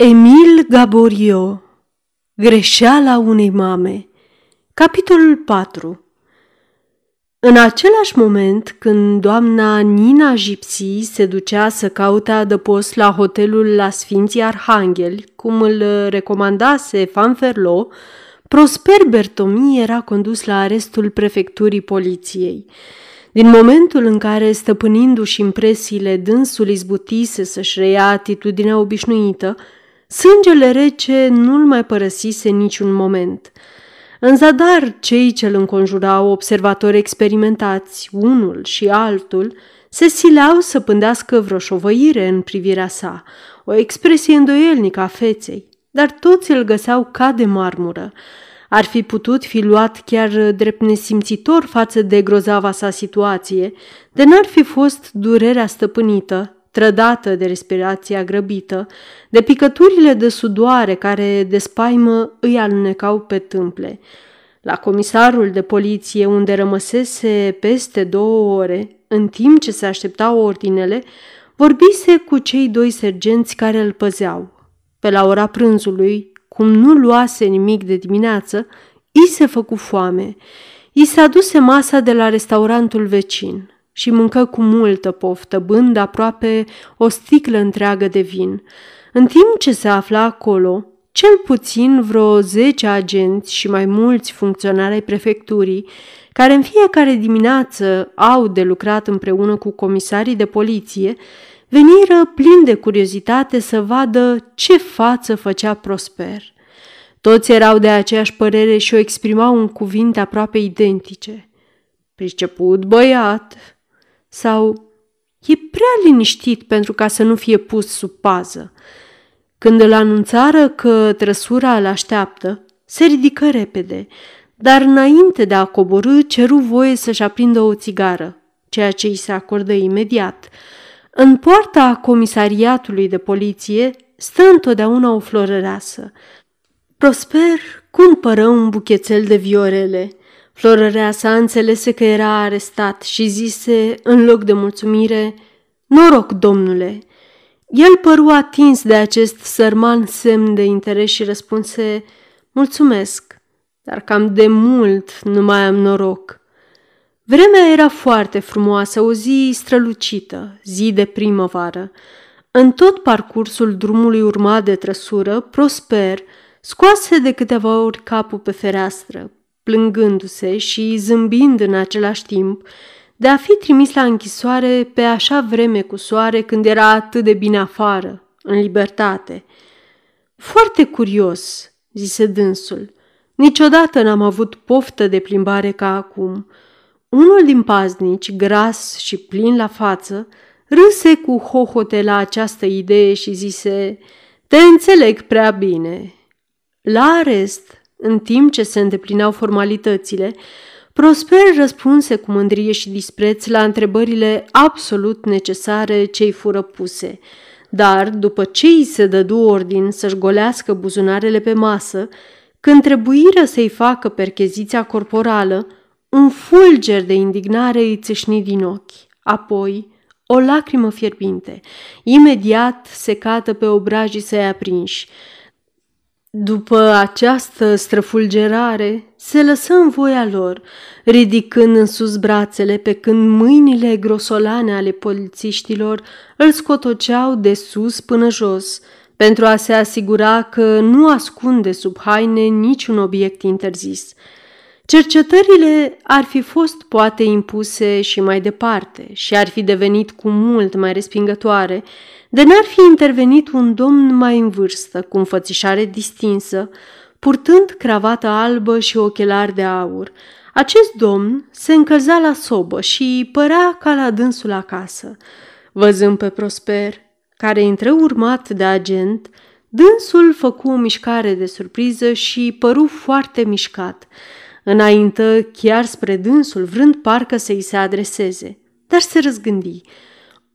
Emil Gaborio Greșeala unei mame Capitolul 4 În același moment când doamna Nina Gipsy se ducea să caute adăpost la hotelul la Sfinții Arhangheli, cum îl recomandase Fanferlo, Prosper Bertomi era condus la arestul prefecturii poliției. Din momentul în care, stăpânindu-și impresiile, dânsul izbutise să-și reia atitudinea obișnuită, Sângele rece nu-l mai părăsise niciun moment. În zadar, cei ce îl înconjurau, observatori experimentați, unul și altul, se sileau să pândească vreo șovăire în privirea sa, o expresie îndoielnică a feței, dar toți îl găseau ca de marmură. Ar fi putut fi luat chiar drept nesimțitor față de grozava sa situație, de n-ar fi fost durerea stăpânită, trădată de respirația grăbită, de picăturile de sudoare care de spaimă îi alunecau pe tâmple. La comisarul de poliție, unde rămăsese peste două ore, în timp ce se așteptau ordinele, vorbise cu cei doi sergenți care îl păzeau. Pe la ora prânzului, cum nu luase nimic de dimineață, i se făcu foame. I se aduse masa de la restaurantul vecin și mâncă cu multă poftă, bând aproape o sticlă întreagă de vin. În timp ce se afla acolo, cel puțin vreo zece agenți și mai mulți funcționari ai prefecturii, care în fiecare dimineață au de lucrat împreună cu comisarii de poliție, veniră plin de curiozitate să vadă ce față făcea Prosper. Toți erau de aceeași părere și o exprimau în cuvinte aproape identice. Priceput băiat, sau e prea liniștit pentru ca să nu fie pus sub pază. Când îl anunțară că trăsura îl așteaptă, se ridică repede, dar înainte de a coborâ, ceru voie să-și aprindă o țigară, ceea ce îi se acordă imediat. În poarta comisariatului de poliție stă întotdeauna o florăreasă. Prosper cumpără un buchețel de viorele – Florărea sa înțelese că era arestat și zise, în loc de mulțumire, Noroc, domnule! El păru atins de acest sărman semn de interes și răspunse, Mulțumesc, dar cam de mult nu mai am noroc. Vremea era foarte frumoasă, o zi strălucită, zi de primăvară. În tot parcursul drumului urmat de trăsură, Prosper scoase de câteva ori capul pe fereastră, plângându-se și zâmbind în același timp, de a fi trimis la închisoare pe așa vreme cu soare când era atât de bine afară, în libertate. Foarte curios, zise dânsul. Niciodată n-am avut poftă de plimbare ca acum. Unul din paznici, gras și plin la față, râse cu hohote la această idee și zise, Te înțeleg prea bine. La arest, în timp ce se îndeplinau formalitățile, Prosper răspunse cu mândrie și dispreț la întrebările absolut necesare ce îi fură puse. Dar, după ce îi se dădu ordin să-și golească buzunarele pe masă, când trebuiră să-i facă percheziția corporală, un fulger de indignare îi țâșni din ochi. Apoi, o lacrimă fierbinte, imediat secată pe obrajii săi aprinși. După această străfulgerare, se lăsă în voia lor, ridicând în sus brațele, pe când mâinile grosolane ale polițiștilor îl scotoceau de sus până jos, pentru a se asigura că nu ascunde sub haine niciun obiect interzis. Cercetările ar fi fost poate impuse și mai departe și ar fi devenit cu mult mai respingătoare, de n-ar fi intervenit un domn mai în vârstă, cu înfățișare distinsă, purtând cravată albă și ochelari de aur. Acest domn se încălza la sobă și părea ca la dânsul acasă. Văzând pe Prosper, care intră urmat de agent, dânsul făcu o mișcare de surpriză și păru foarte mișcat. Înaintă chiar spre dânsul, vrând parcă să-i se adreseze, dar se răzgândi –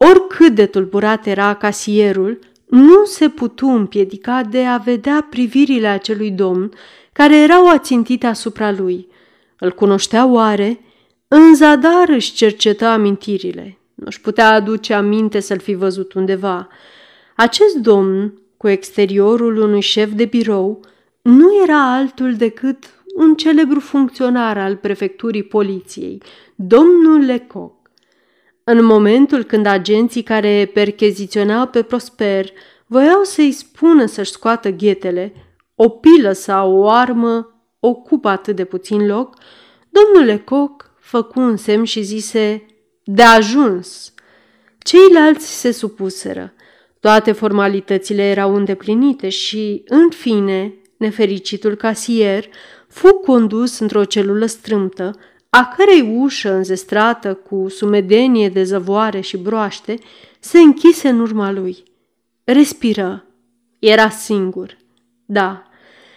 Oricât de tulburat era casierul, nu se putu împiedica de a vedea privirile acelui domn care erau ațintite asupra lui. Îl cunoștea oare? În zadar își cerceta amintirile. Nu-și putea aduce aminte să-l fi văzut undeva. Acest domn, cu exteriorul unui șef de birou, nu era altul decât un celebru funcționar al prefecturii poliției, domnul Lecoq. În momentul când agenții care percheziționau pe Prosper voiau să-i spună să-și scoată ghetele, o pilă sau o armă ocupă atât de puțin loc, domnul Lecoq făcu un semn și zise, de ajuns. Ceilalți se supuseră. Toate formalitățile erau îndeplinite și, în fine, nefericitul casier fu condus într-o celulă strâmtă, a cărei ușă înzestrată cu sumedenie de zăvoare și broaște se închise în urma lui. Respiră. Era singur. Da,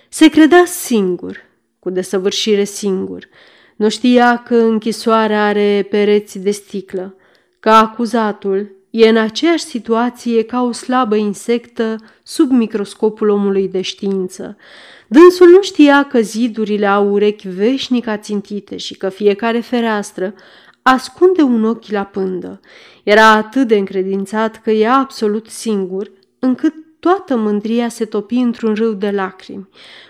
se credea singur, cu desăvârșire singur. Nu știa că închisoarea are pereți de sticlă, că acuzatul e în aceeași situație ca o slabă insectă sub microscopul omului de știință. Dânsul nu știa că zidurile au urechi veșnic ațintite și că fiecare fereastră ascunde un ochi la pândă. Era atât de încredințat că e absolut singur, încât toată mândria se topi într-un râu de lacrimi.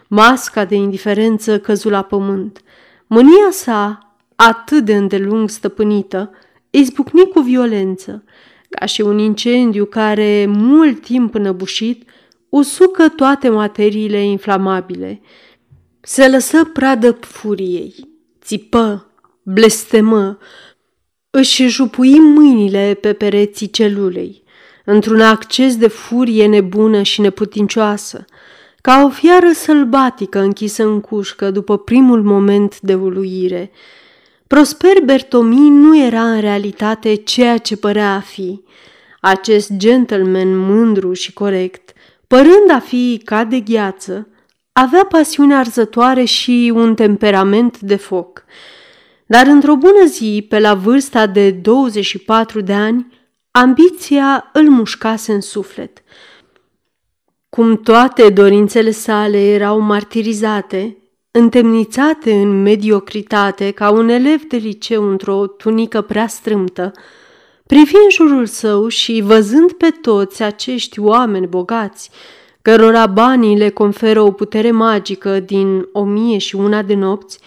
Masca de indiferență căzu la pământ. Mânia sa, atât de îndelung stăpânită, izbucni cu violență, ca și un incendiu care, mult timp înăbușit, usucă toate materiile inflamabile. Se lăsă pradă furiei, țipă, blestemă, își jupui mâinile pe pereții celulei, într-un acces de furie nebună și neputincioasă, ca o fiară sălbatică închisă în cușcă după primul moment de uluire. Prosper Bertomi nu era în realitate ceea ce părea a fi. Acest gentleman mândru și corect, părând a fi ca de gheață, avea pasiune arzătoare și un temperament de foc. Dar într-o bună zi, pe la vârsta de 24 de ani, ambiția îl mușcase în suflet. Cum toate dorințele sale erau martirizate, întemnițate în mediocritate ca un elev de liceu într-o tunică prea strâmtă, privi în jurul său și, văzând pe toți acești oameni bogați, cărora banii le conferă o putere magică din o mie și una de nopți,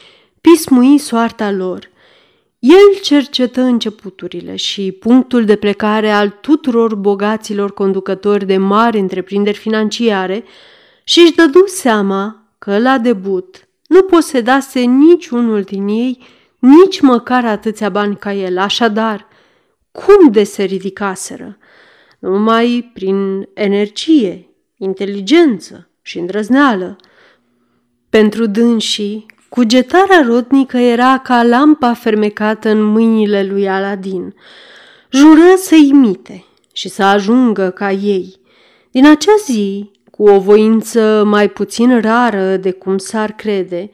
pismui soarta lor. El cercetă începuturile și punctul de plecare al tuturor bogaților conducători de mari întreprinderi financiare și își dădu seama că la debut nu posedase niciunul din ei nici măcar atâția bani ca el, așadar, cum de se ridicaseră? Numai prin energie, inteligență și îndrăzneală. Pentru dânsii, cugetarea rodnică era ca lampa fermecată în mâinile lui Aladin. Jură să imite și să ajungă ca ei. Din acea zi, cu o voință mai puțin rară de cum s-ar crede,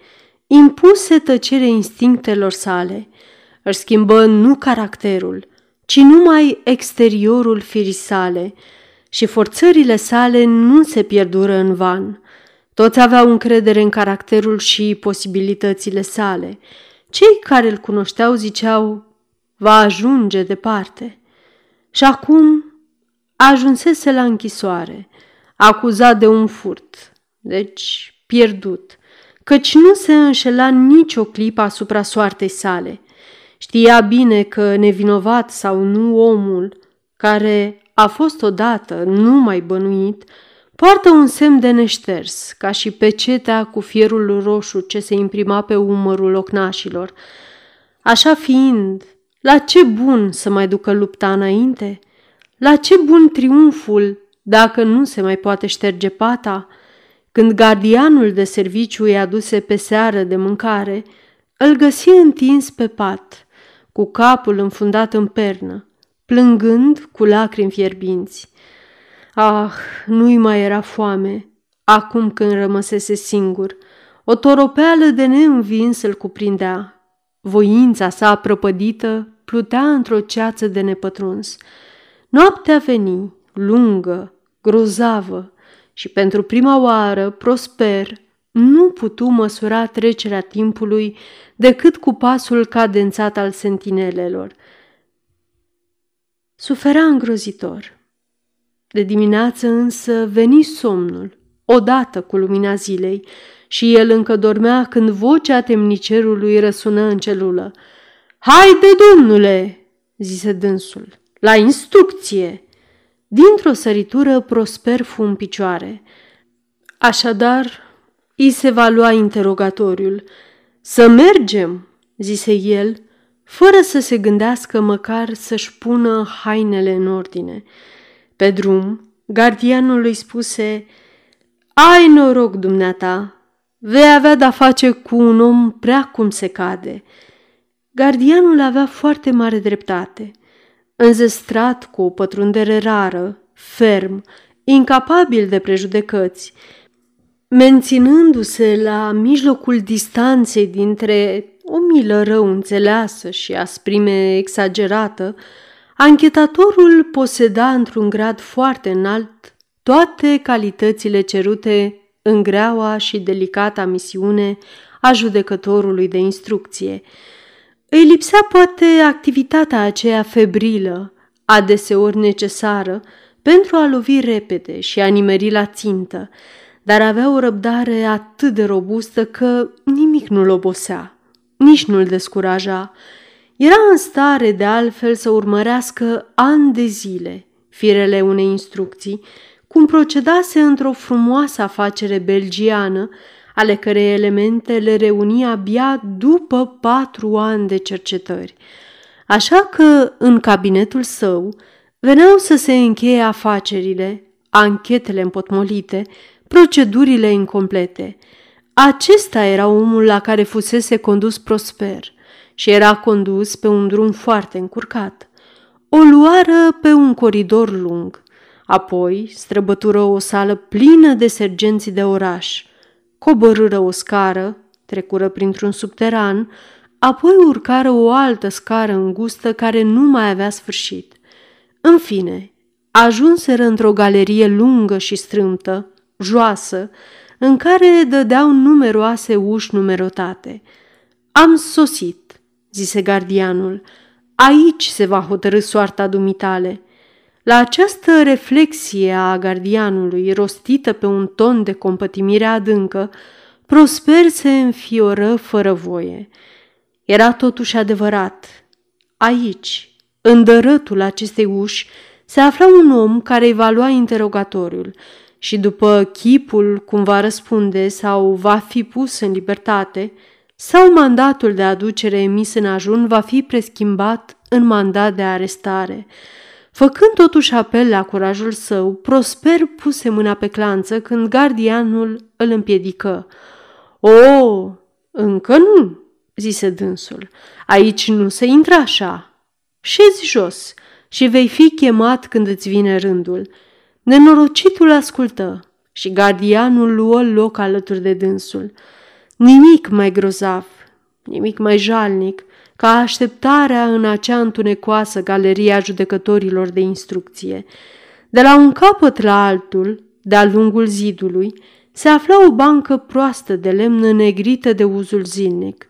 impuse tăcere instinctelor sale. Își schimbă nu caracterul, ci numai exteriorul firii sale și forțările sale nu se pierdură în van. Toți aveau încredere în caracterul și posibilitățile sale. Cei care îl cunoșteau ziceau, va ajunge departe. Și acum ajunsese la închisoare, acuzat de un furt, deci pierdut, căci nu se înșela nicio clipă asupra soartei sale. Știa bine că nevinovat sau nu omul, care a fost odată numai bănuit, poartă un semn de neșters, ca și pecetea cu fierul roșu ce se imprima pe umărul ocnașilor. Așa fiind, la ce bun să mai ducă lupta înainte? La ce bun triumful dacă nu se mai poate șterge pata? Când gardianul de serviciu îi aduse pe seară de mâncare, îl găsi întins pe pat – cu capul înfundat în pernă, plângând cu lacrimi fierbinți. Ah, nu-i mai era foame, acum când rămăsese singur. O toropeală de neînvins îl cuprindea. Voința sa prăpădită plutea într-o ceață de nepătruns. Noaptea veni, lungă, grozavă, și pentru prima oară Prosper nu putu măsura trecerea timpului decât cu pasul cadențat al sentinelelor. Suferea îngrozitor. De dimineață însă veni somnul, odată cu lumina zilei, și el încă dormea când vocea temnicerului răsună în celulă. Haide, domnule!" zise dânsul, la instrucție!" Dintr-o săritură prosper fu în picioare. Așadar, îi se va lua interogatoriul. Să mergem, zise el, fără să se gândească măcar să-și pună hainele în ordine. Pe drum, gardianul îi spuse, Ai noroc, dumneata, vei avea de-a face cu un om prea cum se cade. Gardianul avea foarte mare dreptate. Înzestrat cu o pătrundere rară, ferm, incapabil de prejudecăți, menținându-se la mijlocul distanței dintre o milă rău înțeleasă și asprime exagerată, anchetatorul poseda într-un grad foarte înalt toate calitățile cerute în greaua și delicata misiune a judecătorului de instrucție. Îi lipsea poate activitatea aceea febrilă, adeseori necesară, pentru a lovi repede și a nimeri la țintă, dar avea o răbdare atât de robustă că nimic nu-l obosea, nici nu-l descuraja. Era în stare de altfel să urmărească ani de zile firele unei instrucții, cum procedase într-o frumoasă afacere belgiană, ale cărei elemente le reunia abia după patru ani de cercetări. Așa că, în cabinetul său, veneau să se încheie afacerile, anchetele împotmolite, procedurile incomplete. Acesta era omul la care fusese condus Prosper și era condus pe un drum foarte încurcat. O luară pe un coridor lung, apoi străbătură o sală plină de sergenții de oraș, coborâră o scară, trecură printr-un subteran, apoi urcară o altă scară îngustă care nu mai avea sfârșit. În fine, ajunseră într-o galerie lungă și strâmtă, joasă, în care dădeau numeroase uși numerotate. Am sosit, zise gardianul, aici se va hotărâ soarta dumitale. La această reflexie a gardianului, rostită pe un ton de compătimire adâncă, Prosper se înfioră fără voie. Era totuși adevărat. Aici, în dărătul acestei uși, se afla un om care îi va lua interogatoriul și după chipul cum va răspunde sau va fi pus în libertate, sau mandatul de aducere emis în ajun va fi preschimbat în mandat de arestare. Făcând totuși apel la curajul său, Prosper puse mâna pe clanță când gardianul îl împiedică. O, încă nu, zise dânsul. Aici nu se intră așa. Șezi jos și vei fi chemat când îți vine rândul. Nenorocitul ascultă și gardianul luă loc alături de dânsul. Nimic mai grozav, nimic mai jalnic ca așteptarea în acea întunecoasă galerie a judecătorilor de instrucție. De la un capăt la altul, de-a lungul zidului, se afla o bancă proastă de lemn negrită de uzul zilnic.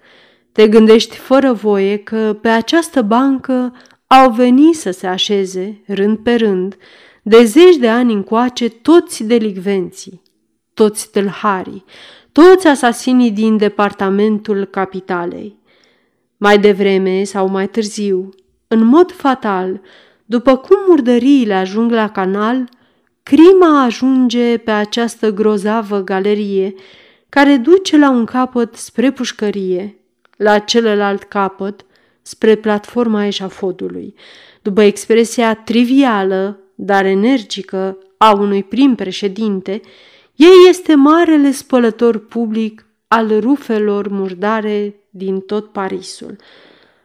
Te gândești fără voie că pe această bancă au venit să se așeze, rând pe rând, de zeci de ani încoace toți delicvenții, toți tâlharii, toți asasinii din departamentul capitalei. Mai devreme sau mai târziu, în mod fatal, după cum murdăriile ajung la canal, crima ajunge pe această grozavă galerie care duce la un capăt spre pușcărie, la celălalt capăt spre platforma eșafodului. După expresia trivială dar energică a unui prim președinte, ei este marele spălător public al rufelor murdare din tot Parisul.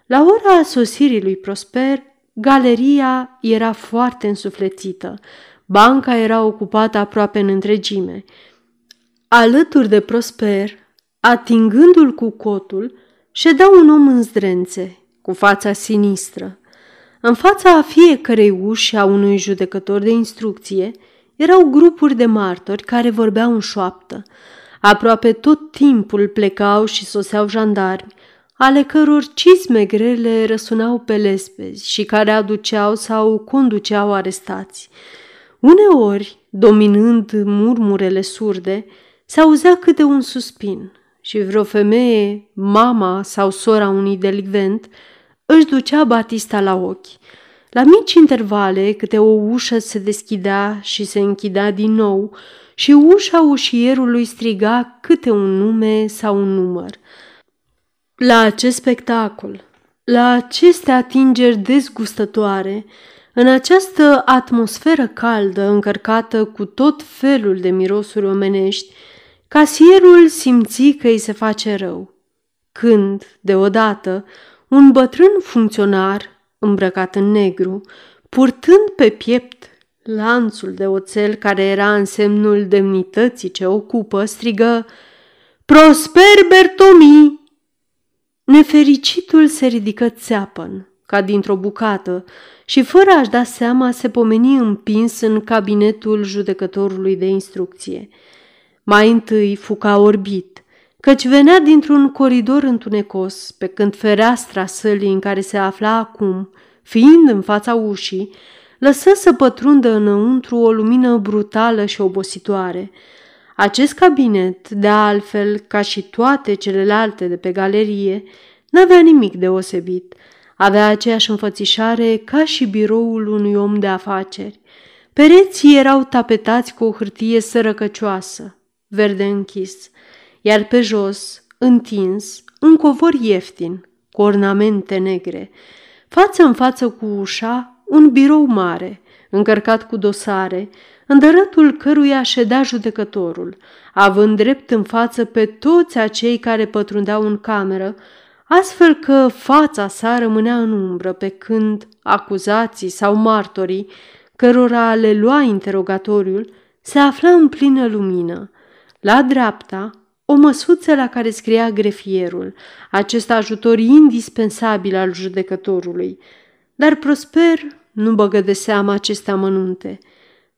La ora sosirii lui Prosper, galeria era foarte însuflețită. Banca era ocupată aproape în întregime. Alături de Prosper, atingându-l cu cotul, ședea un om în zdrențe, cu fața sinistră. În fața fiecărei uși a unui judecător de instrucție erau grupuri de martori care vorbeau în șoaptă. Aproape tot timpul plecau și soseau jandarmi, ale căror cizme grele răsunau pe lespezi și care aduceau sau conduceau arestați. Uneori, dominând murmurele surde, se auzea câte un suspin și vreo femeie, mama sau sora unui delicvent, își ducea Batista la ochi. La mici intervale, câte o ușă se deschidea și se închidea din nou și ușa ușierului striga câte un nume sau un număr. La acest spectacol, la aceste atingeri dezgustătoare, în această atmosferă caldă, încărcată cu tot felul de mirosuri omenești, casierul simți că îi se face rău. Când, deodată, un bătrân funcționar, îmbrăcat în negru, purtând pe piept lanțul de oțel care era în semnul demnității ce ocupă, strigă Prosper Bertomi! Nefericitul se ridică țeapăn, ca dintr-o bucată, și fără a-și da seama se pomeni împins în cabinetul judecătorului de instrucție. Mai întâi fuca orbit, căci venea dintr-un coridor întunecos, pe când fereastra sălii în care se afla acum, fiind în fața ușii, lăsă să pătrundă înăuntru o lumină brutală și obositoare. Acest cabinet, de altfel ca și toate celelalte de pe galerie, n-avea nimic deosebit. Avea aceeași înfățișare ca și biroul unui om de afaceri. Pereții erau tapetați cu o hârtie sărăcăcioasă, verde închis, iar pe jos, întins, un covor ieftin, cu ornamente negre. Față în față cu ușa, un birou mare, încărcat cu dosare, în dărătul căruia ședea judecătorul, având drept în față pe toți acei care pătrundeau în cameră, astfel că fața sa rămânea în umbră pe când acuzații sau martorii, cărora le lua interogatoriul, se afla în plină lumină. La dreapta, o măsuță la care scria grefierul, acest ajutor indispensabil al judecătorului. Dar Prosper nu băgă de seamă aceste amănunte.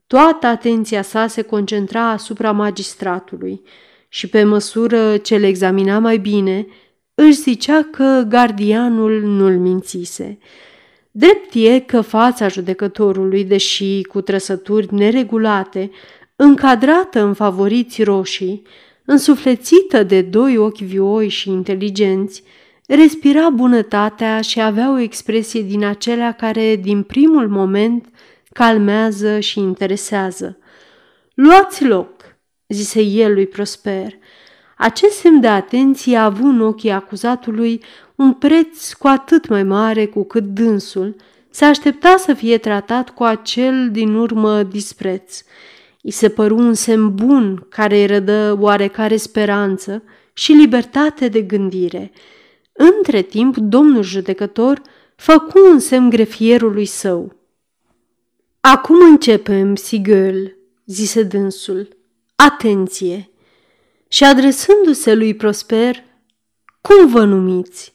Toată atenția sa se concentra asupra magistratului și pe măsură ce le examina mai bine, își zicea că gardianul nu-l mințise. Drept e că fața judecătorului, deși cu trăsături neregulate, încadrată în favoriți roșii, însuflețită de doi ochi vioi și inteligenți, respira bunătatea și avea o expresie din acelea care, din primul moment, calmează și interesează. Luați loc, zise el lui Prosper. Acest semn de atenție a avut în ochii acuzatului un preț cu atât mai mare cu cât dânsul se aștepta să fie tratat cu acel din urmă dispreț. I se păru un semn bun care îi rădă oarecare speranță și libertate de gândire. Între timp, domnul judecător făcu un semn grefierului său. Acum începem, Sigăl, zise dânsul. Atenție! Și adresându-se lui Prosper, cum vă numiți?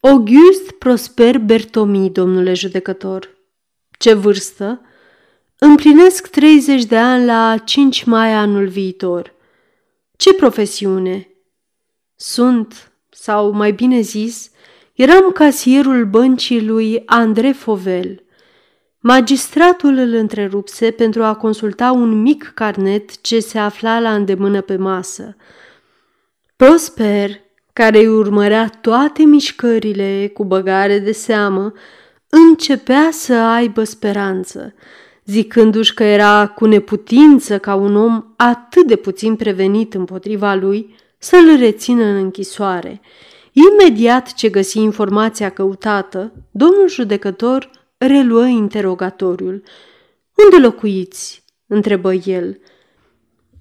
August Prosper Bertomi, domnule judecător. Ce vârstă? Împlinesc 30 de ani la 5 mai anul viitor. Ce profesiune? Sunt, sau mai bine zis, eram casierul băncii lui André Fovel. Magistratul îl întrerupse pentru a consulta un mic carnet ce se afla la îndemână pe masă. Prosper, care îi urmărea toate mișcările cu băgare de seamă, începea să aibă speranță – zicându-și că era cu neputință ca un om atât de puțin prevenit împotriva lui să-l rețină în închisoare. Imediat ce găsi informația căutată, domnul judecător reluă interogatoriul. Unde locuiți?" întrebă el.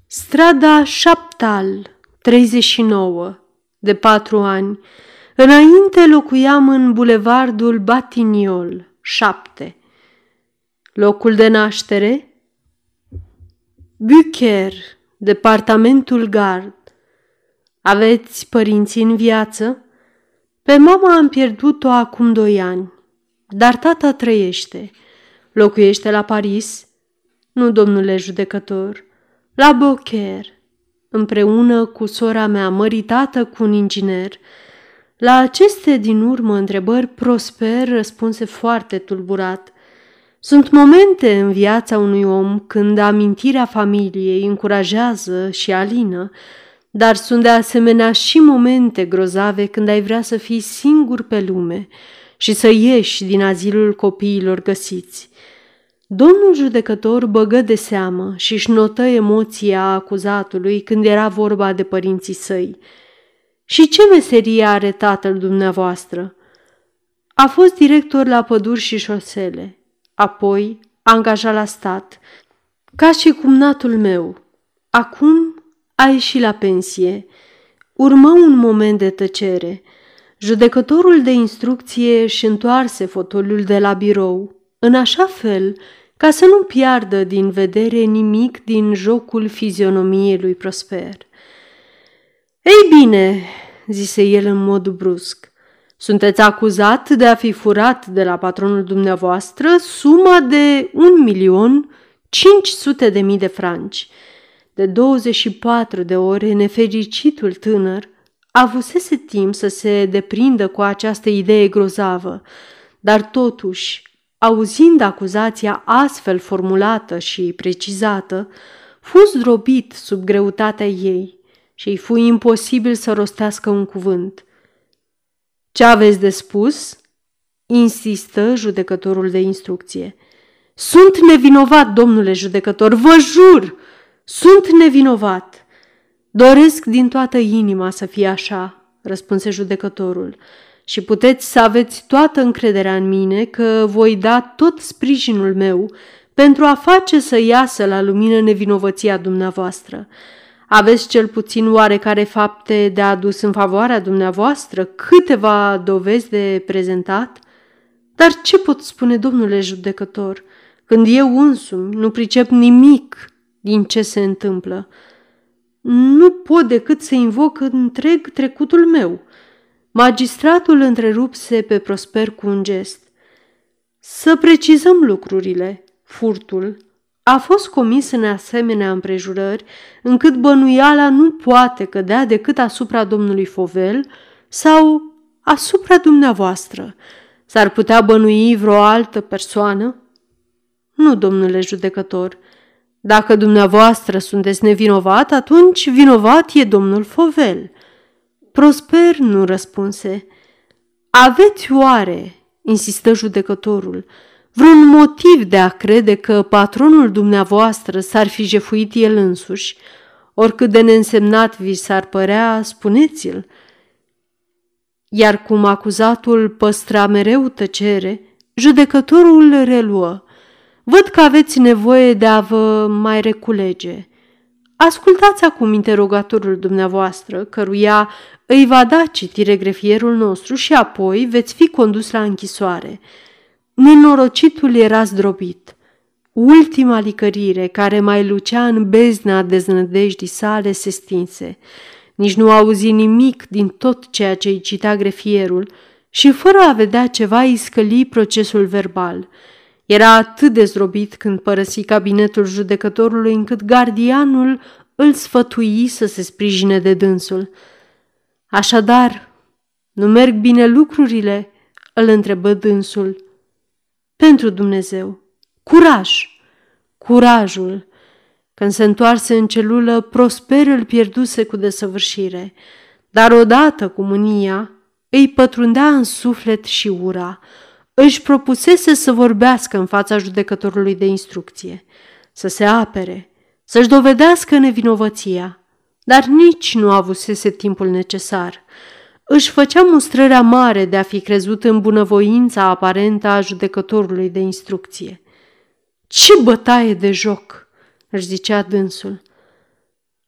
Strada Șaptal, 39, de patru ani. Înainte locuiam în bulevardul Batiniol, 7. Locul de naștere? Bucher, departamentul Gard. Aveți părinți în viață? Pe mama am pierdut-o acum doi ani, dar tata trăiește. Locuiește la Paris? Nu, domnule judecător, la Beaucaire, împreună cu sora mea măritată cu un inginer. La aceste din urmă întrebări, Prosper răspunse foarte tulburat. Sunt momente în viața unui om când amintirea familiei încurajează și alină, dar sunt de asemenea și momente grozave când ai vrea să fii singur pe lume și să ieși din azilul copiilor găsiți. Domnul judecător băgă de seamă și își notă emoția acuzatului când era vorba de părinții săi. Și ce meserie are tatăl dumneavoastră?" A fost director la păduri și șosele, apoi angajat la stat, ca și cumnatul meu. Acum a ieșit la pensie. Urmă un moment de tăcere. Judecătorul de instrucție își întoarse fotoliul de la birou, în așa fel ca să nu piardă din vedere nimic din jocul fizionomiei lui Prosper. Ei bine, zise el în mod brusc, sunteți acuzat de a fi furat de la patronul dumneavoastră suma de un milion cinci sute de mii de franci. De 24 de ore, nefericitul tânăr avusese timp să se deprindă cu această idee grozavă, dar totuși, auzind acuzația astfel formulată și precizată, fu zdrobit sub greutatea ei și îi fu imposibil să rostească un cuvânt. Ce aveți de spus?" insistă judecătorul de instrucție. Sunt nevinovat, domnule judecător, vă jur, sunt nevinovat. Doresc din toată inima să fie așa, răspunse judecătorul, și puteți să aveți toată încrederea în mine că voi da tot sprijinul meu pentru a face să iasă la lumină nevinovăția dumneavoastră. Aveți cel puțin oarecare fapte de adus în favoarea dumneavoastră, câteva dovezi de prezentat? Dar ce pot spune, domnule judecător, când eu însumi nu pricep nimic din ce se întâmplă? Nu pot decât să invoc întreg trecutul meu. Magistratul întrerupse pe Prosper cu un gest. Să precizăm lucrurile. Furtul a fost comis în asemenea împrejurări, încât bănuiala nu poate cădea decât asupra domnului Fovel sau asupra dumneavoastră. S-ar putea bănui vreo altă persoană? Nu, domnule judecător. Dacă dumneavoastră sunteți nevinovat, atunci vinovat e domnul Fovel. Prosper nu răspunse. Aveți oare, insistă judecătorul, vreun motiv de a crede că patronul dumneavoastră s-ar fi jefuit el însuși, oricât de neînsemnat vi s-ar părea, spuneți-l. Iar cum acuzatul păstra mereu tăcere, judecătorul reluă. Văd că aveți nevoie de a vă mai reculege. Ascultați acum interogatorul dumneavoastră, căruia îi va da citire grefierul nostru și apoi veți fi condus la închisoare. Nenorocitul era zdrobit. Ultima licărire care mai lucea în bezna deznădejdii sale se stinse. Nici nu auzi nimic din tot ceea ce îi cita grefierul și fără a vedea ceva îi scăli procesul verbal. Era atât de zdrobit când părăsi cabinetul judecătorului încât gardianul îl sfătui să se sprijine de dânsul. Așadar, nu merg bine lucrurile?" îl întrebă dânsul pentru Dumnezeu. Curaj! Curajul! Când se întoarse în celulă, Prosper îl pierduse cu desăvârșire, dar odată cu mânia îi pătrundea în suflet și ura. Își propusese să vorbească în fața judecătorului de instrucție, să se apere, să-și dovedească nevinovăția, dar nici nu avusese timpul necesar își făcea mustrărea mare de a fi crezut în bunăvoința aparentă a judecătorului de instrucție. Ce bătaie de joc!" își zicea dânsul.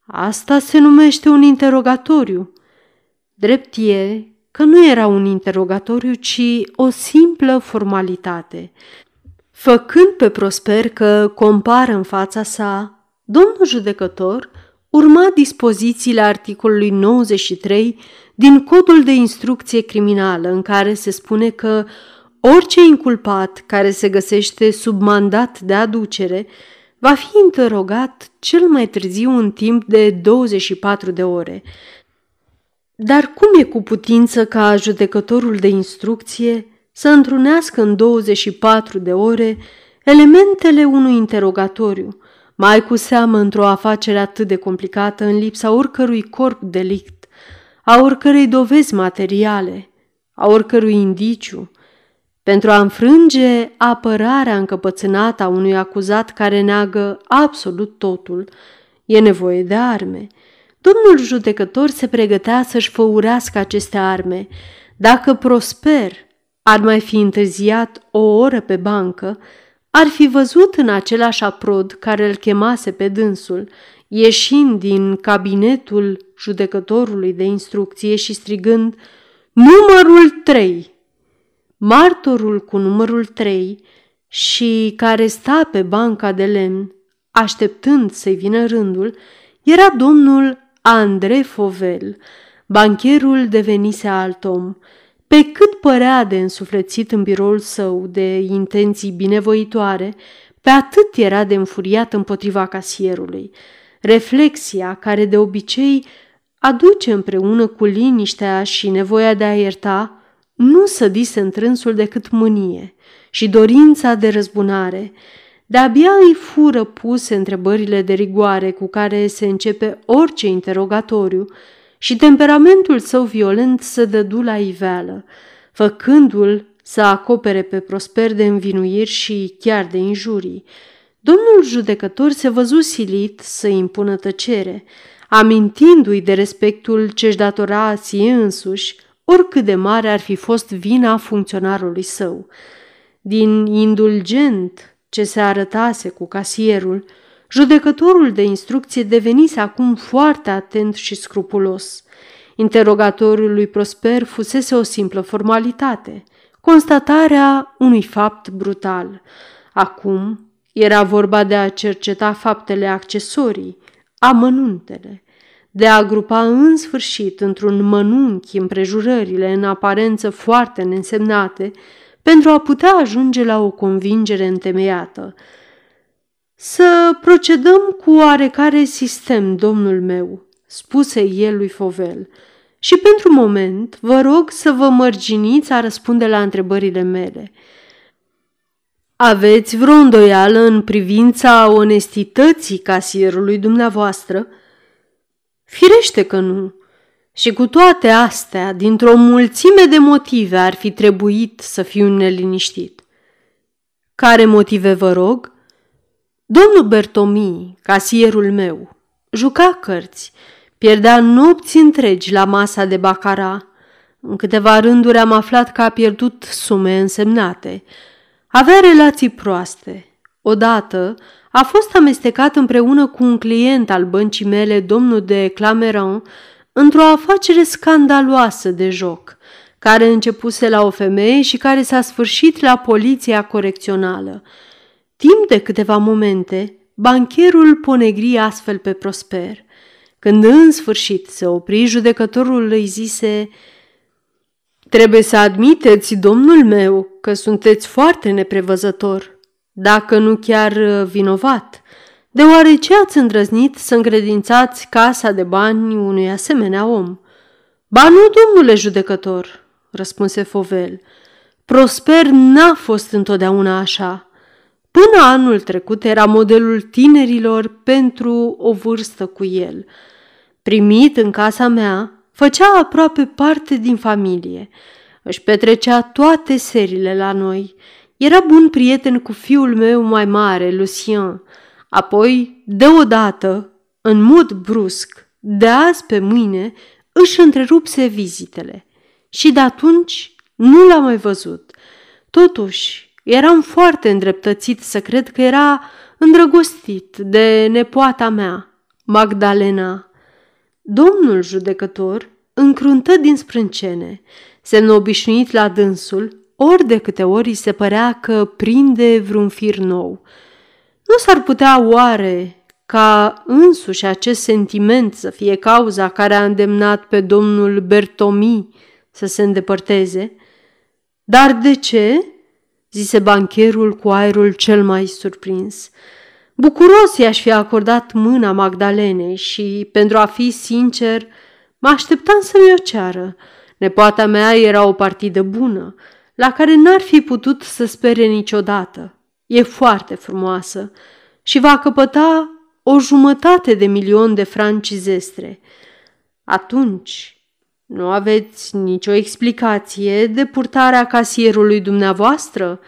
Asta se numește un interogatoriu. Drept e că nu era un interogatoriu, ci o simplă formalitate. Făcând pe Prosper că compară în fața sa, domnul judecător urma dispozițiile articolului 93 din codul de instrucție criminală în care se spune că orice inculpat care se găsește sub mandat de aducere va fi interogat cel mai târziu în timp de 24 de ore. Dar cum e cu putință ca judecătorul de instrucție să întrunească în 24 de ore elementele unui interogatoriu, mai cu seamă într-o afacere atât de complicată în lipsa oricărui corp delict, a oricărei dovezi materiale, a oricărui indiciu, pentru a înfrânge apărarea încăpățânată a unui acuzat care neagă absolut totul, e nevoie de arme. Domnul judecător se pregătea să-și făurească aceste arme. Dacă Prosper ar mai fi întârziat o oră pe bancă, ar fi văzut în același aprod care îl chemase pe dânsul, ieșind din cabinetul judecătorului de instrucție și strigând Numărul trei! Martorul cu numărul trei și care sta pe banca de lemn, așteptând să-i vină rândul, era domnul Andrei Fovel, bancherul devenise alt om. Pe cât părea de însuflețit în biroul său de intenții binevoitoare, pe atât era de înfuriat împotriva casierului. Reflexia, care de obicei aduce împreună cu liniștea și nevoia de a ierta, nu sădise în trânsul decât mânie și dorința de răzbunare. De-abia îi fură puse întrebările de rigoare cu care se începe orice interogatoriu și temperamentul său violent se dădu la iveală, făcându-l să acopere pe prosper de învinuiri și chiar de injurii. Domnul judecător se văzu silit să impună tăcere, amintindu-i de respectul ce-și datora sie însuși, oricât de mare ar fi fost vina funcționarului său. Din indulgent ce se arătase cu casierul, judecătorul de instrucție devenise acum foarte atent și scrupulos. Interogatoriul lui Prosper fusese o simplă formalitate, constatarea unui fapt brutal. Acum era vorba de a cerceta faptele accesorii, amănuntele, de a grupa în sfârșit într-un mănunchi împrejurările în aparență foarte neînsemnate pentru a putea ajunge la o convingere întemeiată. Să procedăm cu oarecare sistem, domnul meu, spuse el lui Fovel, și pentru moment vă rog să vă mărginiți a răspunde la întrebările mele – aveți vreo îndoială în privința onestității casierului dumneavoastră? Firește că nu. Și cu toate astea, dintr-o mulțime de motive ar fi trebuit să fiu neliniștit. Care motive vă rog? Domnul Bertomi, casierul meu, juca cărți, pierdea nopți întregi la masa de bacara. În câteva rânduri am aflat că a pierdut sume însemnate – avea relații proaste. Odată a fost amestecat împreună cu un client al băncii mele, domnul de Clameron, într-o afacere scandaloasă de joc, care începuse la o femeie și care s-a sfârșit la poliția corecțională. Timp de câteva momente, bancherul ponegri astfel pe Prosper. Când în sfârșit se opri, judecătorul îi zise – Trebuie să admiteți, domnul meu, că sunteți foarte neprevăzător, dacă nu chiar uh, vinovat, deoarece ați îndrăznit să încredințați casa de bani unui asemenea om. Ba nu, domnule judecător, răspunse Fovel, Prosper n-a fost întotdeauna așa. Până anul trecut era modelul tinerilor pentru o vârstă cu el. Primit în casa mea, Făcea aproape parte din familie. Își petrecea toate serile la noi. Era bun prieten cu fiul meu mai mare, Lucien. Apoi, deodată, în mod brusc, de azi pe mâine, își întrerupse vizitele. Și de atunci nu l-am mai văzut. Totuși, eram foarte îndreptățit să cred că era îndrăgostit de nepoata mea, Magdalena. Domnul judecător încruntă din sprâncene, semn obișnuit la dânsul, ori de câte ori se părea că prinde vreun fir nou. Nu s-ar putea oare ca însuși acest sentiment să fie cauza care a îndemnat pe domnul Bertomi să se îndepărteze? Dar de ce? zise bancherul cu aerul cel mai surprins. Bucuros i-aș fi acordat mâna Magdalenei și, pentru a fi sincer, mă așteptam să-mi o ceară. Nepoata mea era o partidă bună, la care n-ar fi putut să spere niciodată. E foarte frumoasă și va căpăta o jumătate de milion de franci zestre. Atunci, nu aveți nicio explicație de purtarea casierului dumneavoastră?"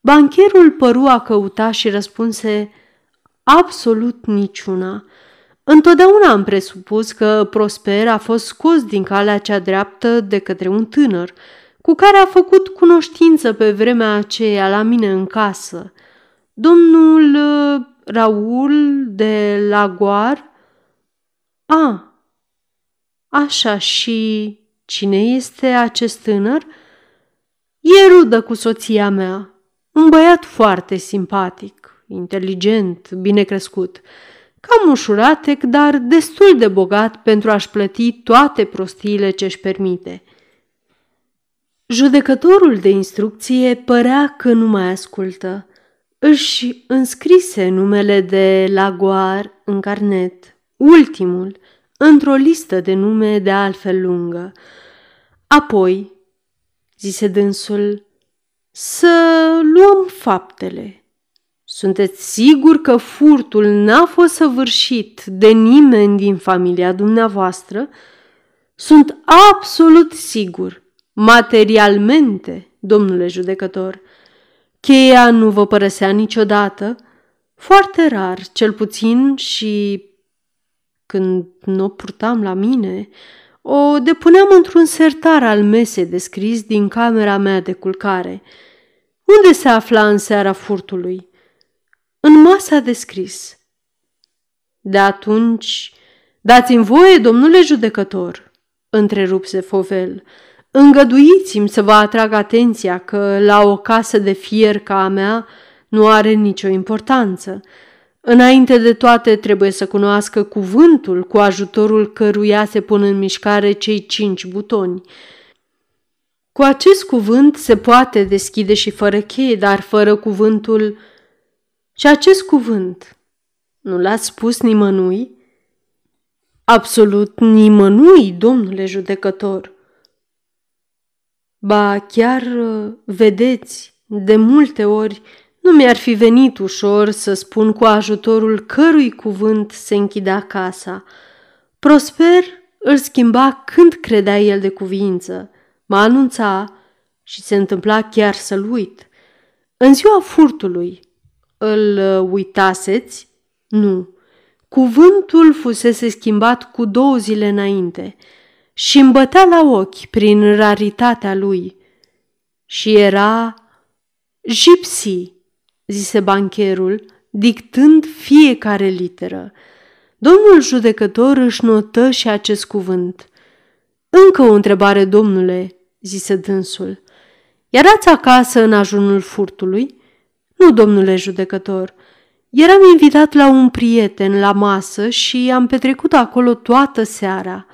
Bancherul păru a căuta și răspunse absolut niciuna. Întotdeauna am presupus că Prosper a fost scos din calea cea dreaptă de către un tânăr, cu care a făcut cunoștință pe vremea aceea la mine în casă. Domnul uh, Raul de Lagoar? A, așa și cine este acest tânăr? E rudă cu soția mea, un băiat foarte simpatic, inteligent, bine crescut, cam ușuratec, dar destul de bogat pentru a-și plăti toate prostiile ce își permite. Judecătorul de instrucție părea că nu mai ascultă. Își înscrise numele de Lagoar în carnet, ultimul, într-o listă de nume de altfel lungă. Apoi, zise dânsul, să luăm faptele. Sunteți sigur că furtul n-a fost săvârșit de nimeni din familia dumneavoastră? Sunt absolut sigur, materialmente, domnule judecător. Cheia nu vă părăsea niciodată, foarte rar, cel puțin și când nu o purtam la mine, o depuneam într-un sertar al mesei descris din camera mea de culcare. Unde se afla în seara furtului? În masa de scris. De atunci, dați-mi voie, domnule judecător, întrerupse Fovel, îngăduiți-mi să vă atrag atenția că la o casă de fier ca a mea nu are nicio importanță. Înainte de toate trebuie să cunoască cuvântul cu ajutorul căruia se pun în mișcare cei cinci butoni. Cu acest cuvânt se poate deschide și fără cheie, dar fără cuvântul... Și acest cuvânt nu l-ați spus nimănui? Absolut nimănui, domnule judecător. Ba, chiar vedeți, de multe ori nu mi-ar fi venit ușor să spun cu ajutorul cărui cuvânt se închidea casa. Prosper îl schimba când credea el de cuvință, mă anunța și se întâmpla chiar să-l uit. În ziua furtului, îl uitaseți? Nu. Cuvântul fusese schimbat cu două zile înainte și îmi bătea la ochi prin raritatea lui. Și era Gypsy zise bancherul, dictând fiecare literă. Domnul judecător își notă și acest cuvânt. Încă o întrebare, domnule, zise dânsul. Erați acasă în ajunul furtului? Nu, domnule judecător. Eram invitat la un prieten la masă și am petrecut acolo toată seara.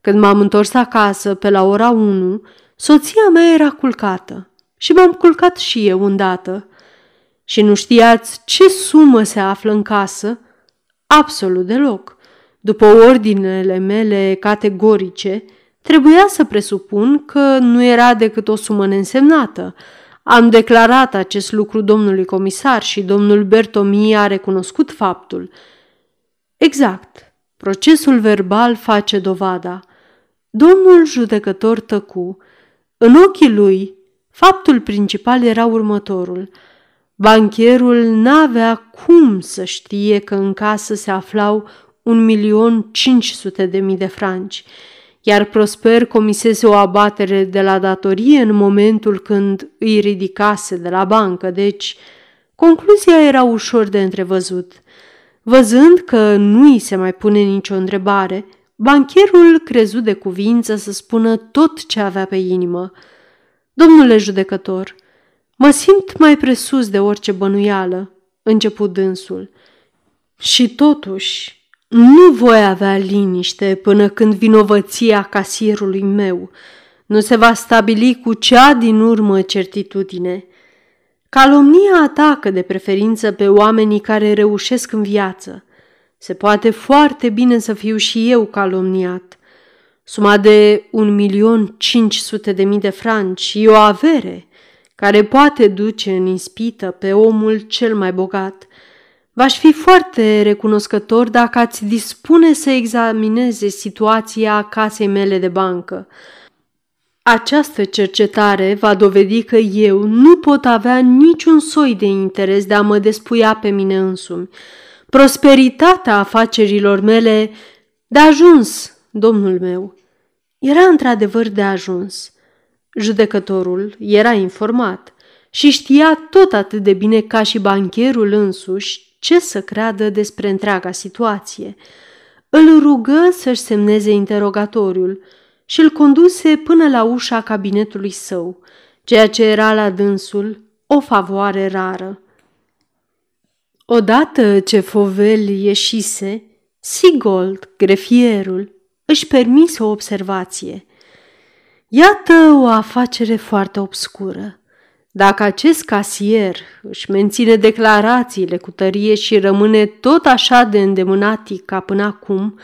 Când m-am întors acasă pe la ora 1, soția mea era culcată și m-am culcat și eu îndată și nu știați ce sumă se află în casă? Absolut deloc. După ordinele mele categorice, trebuia să presupun că nu era decât o sumă neînsemnată. Am declarat acest lucru domnului comisar și domnul Bertomi a recunoscut faptul. Exact. Procesul verbal face dovada. Domnul judecător tăcu. În ochii lui, faptul principal era următorul – Bancherul n-avea cum să știe că în casă se aflau un milion cinci sute de mii de franci, iar Prosper comisese o abatere de la datorie în momentul când îi ridicase de la bancă, deci concluzia era ușor de întrevăzut. Văzând că nu îi se mai pune nicio întrebare, bancherul crezu de cuvință să spună tot ce avea pe inimă. Domnule judecător, Mă simt mai presus de orice bănuială, început dânsul. Și totuși, nu voi avea liniște până când vinovăția casierului meu nu se va stabili cu cea din urmă certitudine. Calomnia atacă de preferință pe oamenii care reușesc în viață. Se poate foarte bine să fiu și eu calomniat. Suma de un milion cinci sute de mii de franci e o avere care poate duce în ispită pe omul cel mai bogat. V-aș fi foarte recunoscător dacă ați dispune să examineze situația casei mele de bancă. Această cercetare va dovedi că eu nu pot avea niciun soi de interes de a mă despuia pe mine însumi. Prosperitatea afacerilor mele de ajuns, domnul meu, era într-adevăr de ajuns. Judecătorul era informat și știa tot atât de bine ca și bancherul însuși ce să creadă despre întreaga situație. Îl rugă să-și semneze interogatoriul și îl conduse până la ușa cabinetului său, ceea ce era la dânsul o favoare rară. Odată ce Fovel ieșise, Sigold, grefierul, își permise o observație. Iată o afacere foarte obscură. Dacă acest casier își menține declarațiile cu tărie și rămâne tot așa de îndemânatic ca până acum,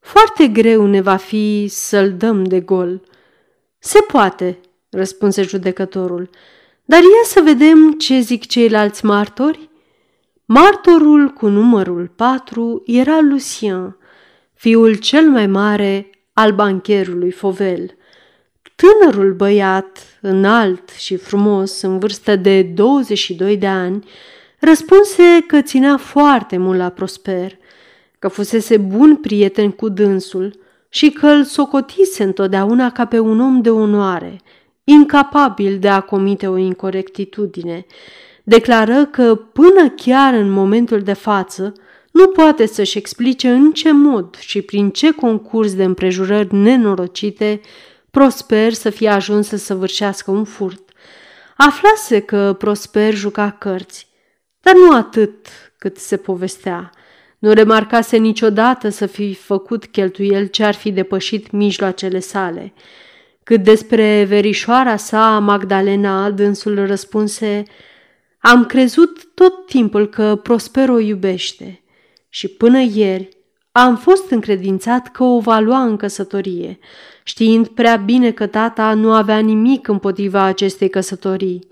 foarte greu ne va fi să-l dăm de gol. Se poate, răspunse judecătorul, dar ia să vedem ce zic ceilalți martori. Martorul cu numărul patru era Lucien, fiul cel mai mare al bancherului Fovel. Tânărul băiat, înalt și frumos, în vârstă de 22 de ani, răspunse că ținea foarte mult la Prosper, că fusese bun prieten cu dânsul și că îl socotise întotdeauna ca pe un om de onoare, incapabil de a comite o incorectitudine. Declară că până chiar în momentul de față nu poate să-și explice în ce mod și prin ce concurs de împrejurări nenorocite Prosper să fie ajuns să săvârșească un furt. Aflase că Prosper juca cărți, dar nu atât cât se povestea. Nu remarcase niciodată să fi făcut cheltuiel ce ar fi depășit mijloacele sale. Cât despre verișoara sa, Magdalena, dânsul răspunse, Am crezut tot timpul că Prosper o iubește și până ieri am fost încredințat că o va lua în căsătorie, știind prea bine că tata nu avea nimic împotriva acestei căsătorii.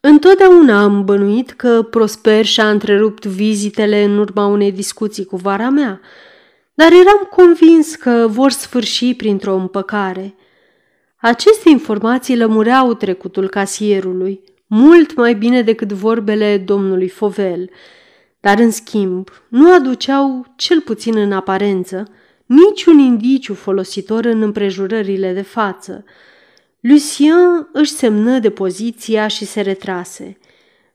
Întotdeauna am bănuit că Prosper și-a întrerupt vizitele în urma unei discuții cu vara mea, dar eram convins că vor sfârși printr-o împăcare. Aceste informații lămureau trecutul casierului, mult mai bine decât vorbele domnului Fovel, dar în schimb nu aduceau, cel puțin în aparență, niciun indiciu folositor în împrejurările de față. Lucien își semnă de poziția și se retrase.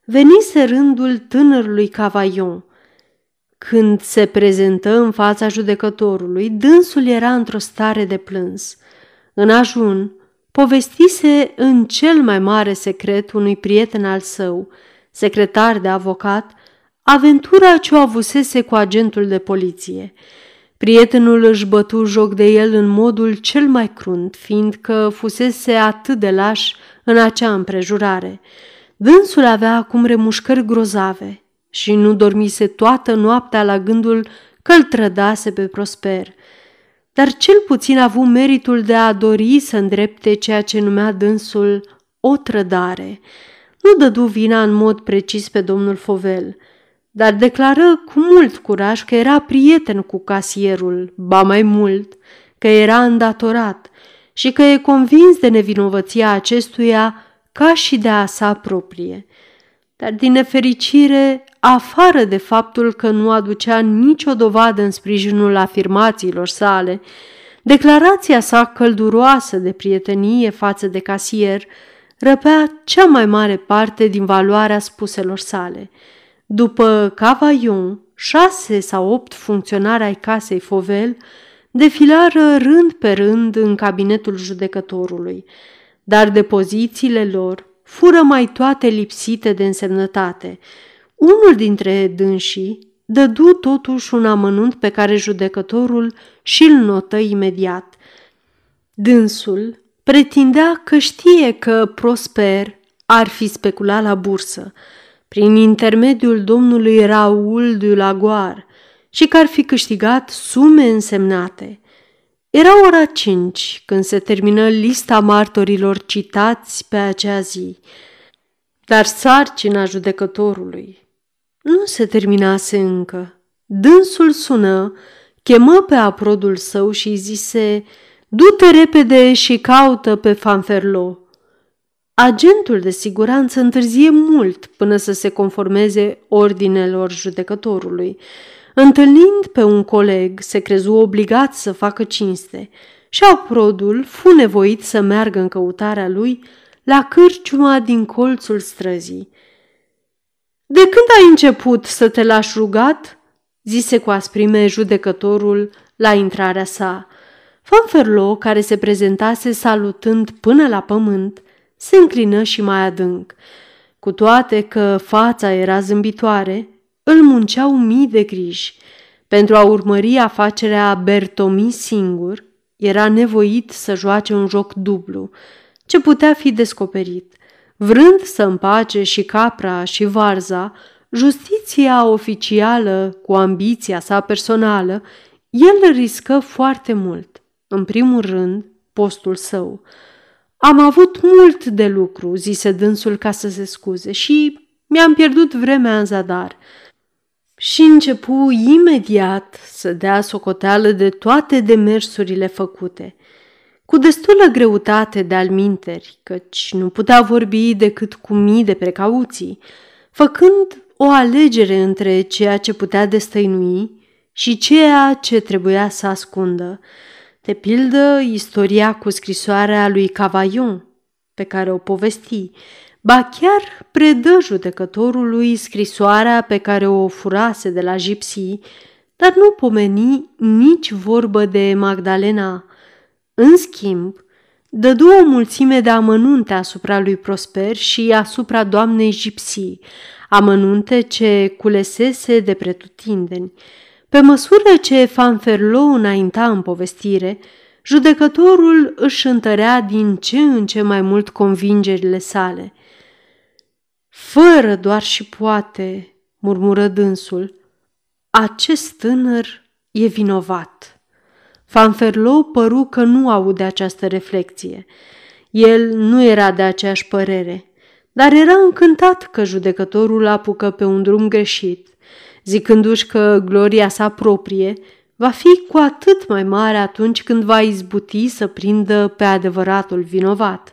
Venise rândul tânărului Cavaillon. Când se prezentă în fața judecătorului, dânsul era într-o stare de plâns. În ajun, povestise în cel mai mare secret unui prieten al său, secretar de avocat, aventura ce o avusese cu agentul de poliție. Prietenul își bătu joc de el în modul cel mai crunt, fiindcă fusese atât de laș în acea împrejurare. Dânsul avea acum remușcări grozave și nu dormise toată noaptea la gândul că îl trădase pe Prosper. Dar cel puțin a avut meritul de a dori să îndrepte ceea ce numea dânsul o trădare. Nu dădu vina în mod precis pe domnul Fovel – dar declară cu mult curaj că era prieten cu casierul, ba mai mult, că era îndatorat și că e convins de nevinovăția acestuia ca și de a sa proprie. Dar din nefericire, afară de faptul că nu aducea nicio dovadă în sprijinul afirmațiilor sale, declarația sa călduroasă de prietenie față de casier răpea cea mai mare parte din valoarea spuselor sale – după Cavaillon, șase sau opt funcționari ai casei Fovel defilară rând pe rând în cabinetul judecătorului, dar depozițiile lor fură mai toate lipsite de însemnătate. Unul dintre dânsii dădu totuși un amănunt pe care judecătorul și-l notă imediat. Dânsul pretindea că știe că Prosper ar fi speculat la bursă, prin intermediul domnului Raul de Lagoar și că ar fi câștigat sume însemnate. Era ora cinci când se termină lista martorilor citați pe acea zi, dar sarcina judecătorului nu se terminase încă. Dânsul sună, chemă pe aprodul său și îi zise, Du-te repede și caută pe Fanferlo. Agentul de siguranță întârzie mult până să se conformeze ordinelor judecătorului. Întâlnind pe un coleg, se crezu obligat să facă cinste și aprodul fu nevoit să meargă în căutarea lui la cârciuma din colțul străzii. De când ai început să te lași rugat?" zise cu asprime judecătorul la intrarea sa. Fanferlo, care se prezentase salutând până la pământ, se înclină și mai adânc. Cu toate că fața era zâmbitoare, îl munceau mii de griji. Pentru a urmări afacerea Bertomi singur, era nevoit să joace un joc dublu, ce putea fi descoperit. Vrând să împace și capra și varza, justiția oficială cu ambiția sa personală, el riscă foarte mult. În primul rând, postul său. Am avut mult de lucru, zise dânsul ca să se scuze, și mi-am pierdut vremea în zadar. Și începu imediat să dea socoteală de toate demersurile făcute. Cu destulă greutate de alminteri, căci nu putea vorbi decât cu mii de precauții, făcând o alegere între ceea ce putea destăinui și ceea ce trebuia să ascundă. De pildă, istoria cu scrisoarea lui Cavaillon, pe care o povesti, ba chiar predă judecătorului scrisoarea pe care o furase de la Gipsy, dar nu pomeni nici vorbă de Magdalena. În schimb, dădu o mulțime de amănunte asupra lui Prosper și asupra doamnei Gipsy, amănunte ce culesese de pretutindeni. Pe măsură ce Fanferlo înainta în povestire, judecătorul își întărea din ce în ce mai mult convingerile sale. Fără doar și poate, murmură dânsul, acest tânăr e vinovat. Fanferlo păru că nu aude această reflexie. El nu era de aceeași părere, dar era încântat că judecătorul apucă pe un drum greșit zicându-și că gloria sa proprie va fi cu atât mai mare atunci când va izbuti să prindă pe adevăratul vinovat.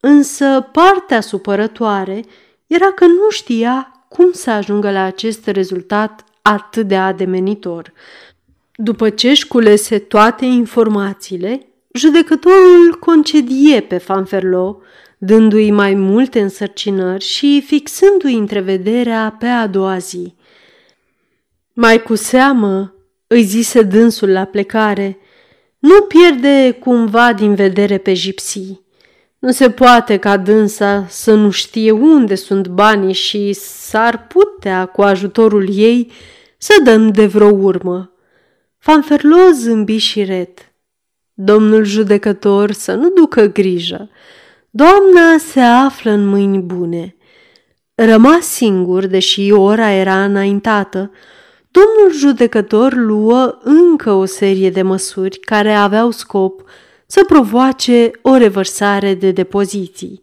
Însă partea supărătoare era că nu știa cum să ajungă la acest rezultat atât de ademenitor. După ce își culese toate informațiile, judecătorul concedie pe Fanferlo, dându-i mai multe însărcinări și fixându-i întrevederea pe a doua zi. Mai cu seamă, îi zise dânsul la plecare, nu pierde cumva din vedere pe gipsii. Nu se poate ca dânsa să nu știe unde sunt banii și s-ar putea, cu ajutorul ei, să dăm de vreo urmă. Fanferlo zâmbi și ret. Domnul judecător să nu ducă grijă. Doamna se află în mâini bune. Rămas singur, deși ora era înaintată, domnul judecător luă încă o serie de măsuri care aveau scop să provoace o revărsare de depoziții.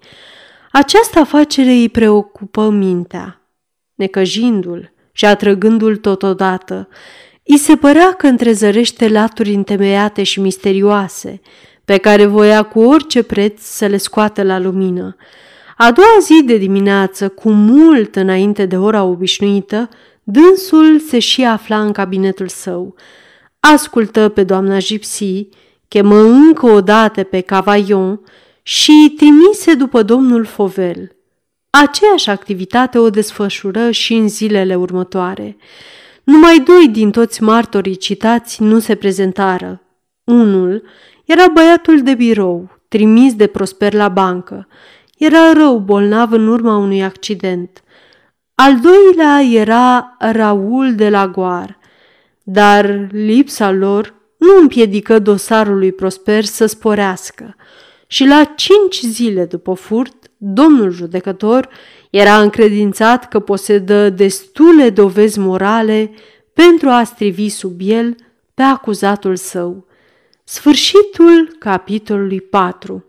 Această afacere îi preocupă mintea. Necăjindu-l și atrăgându-l totodată, îi se părea că întrezărește laturi întemeiate și misterioase, pe care voia cu orice preț să le scoată la lumină. A doua zi de dimineață, cu mult înainte de ora obișnuită, Dânsul se și afla în cabinetul său. Ascultă pe doamna Gipsy, chemă încă o dată pe Cavaillon și trimise după domnul Fovel. Aceeași activitate o desfășură și în zilele următoare. Numai doi din toți martorii citați nu se prezentară. Unul era băiatul de birou, trimis de Prosper la bancă. Era rău bolnav în urma unui accident. Al doilea era Raul de la Goar, dar lipsa lor nu împiedică dosarul lui Prosper să sporească și la cinci zile după furt, domnul judecător era încredințat că posedă destule dovezi morale pentru a strivi sub el pe acuzatul său. Sfârșitul capitolului 4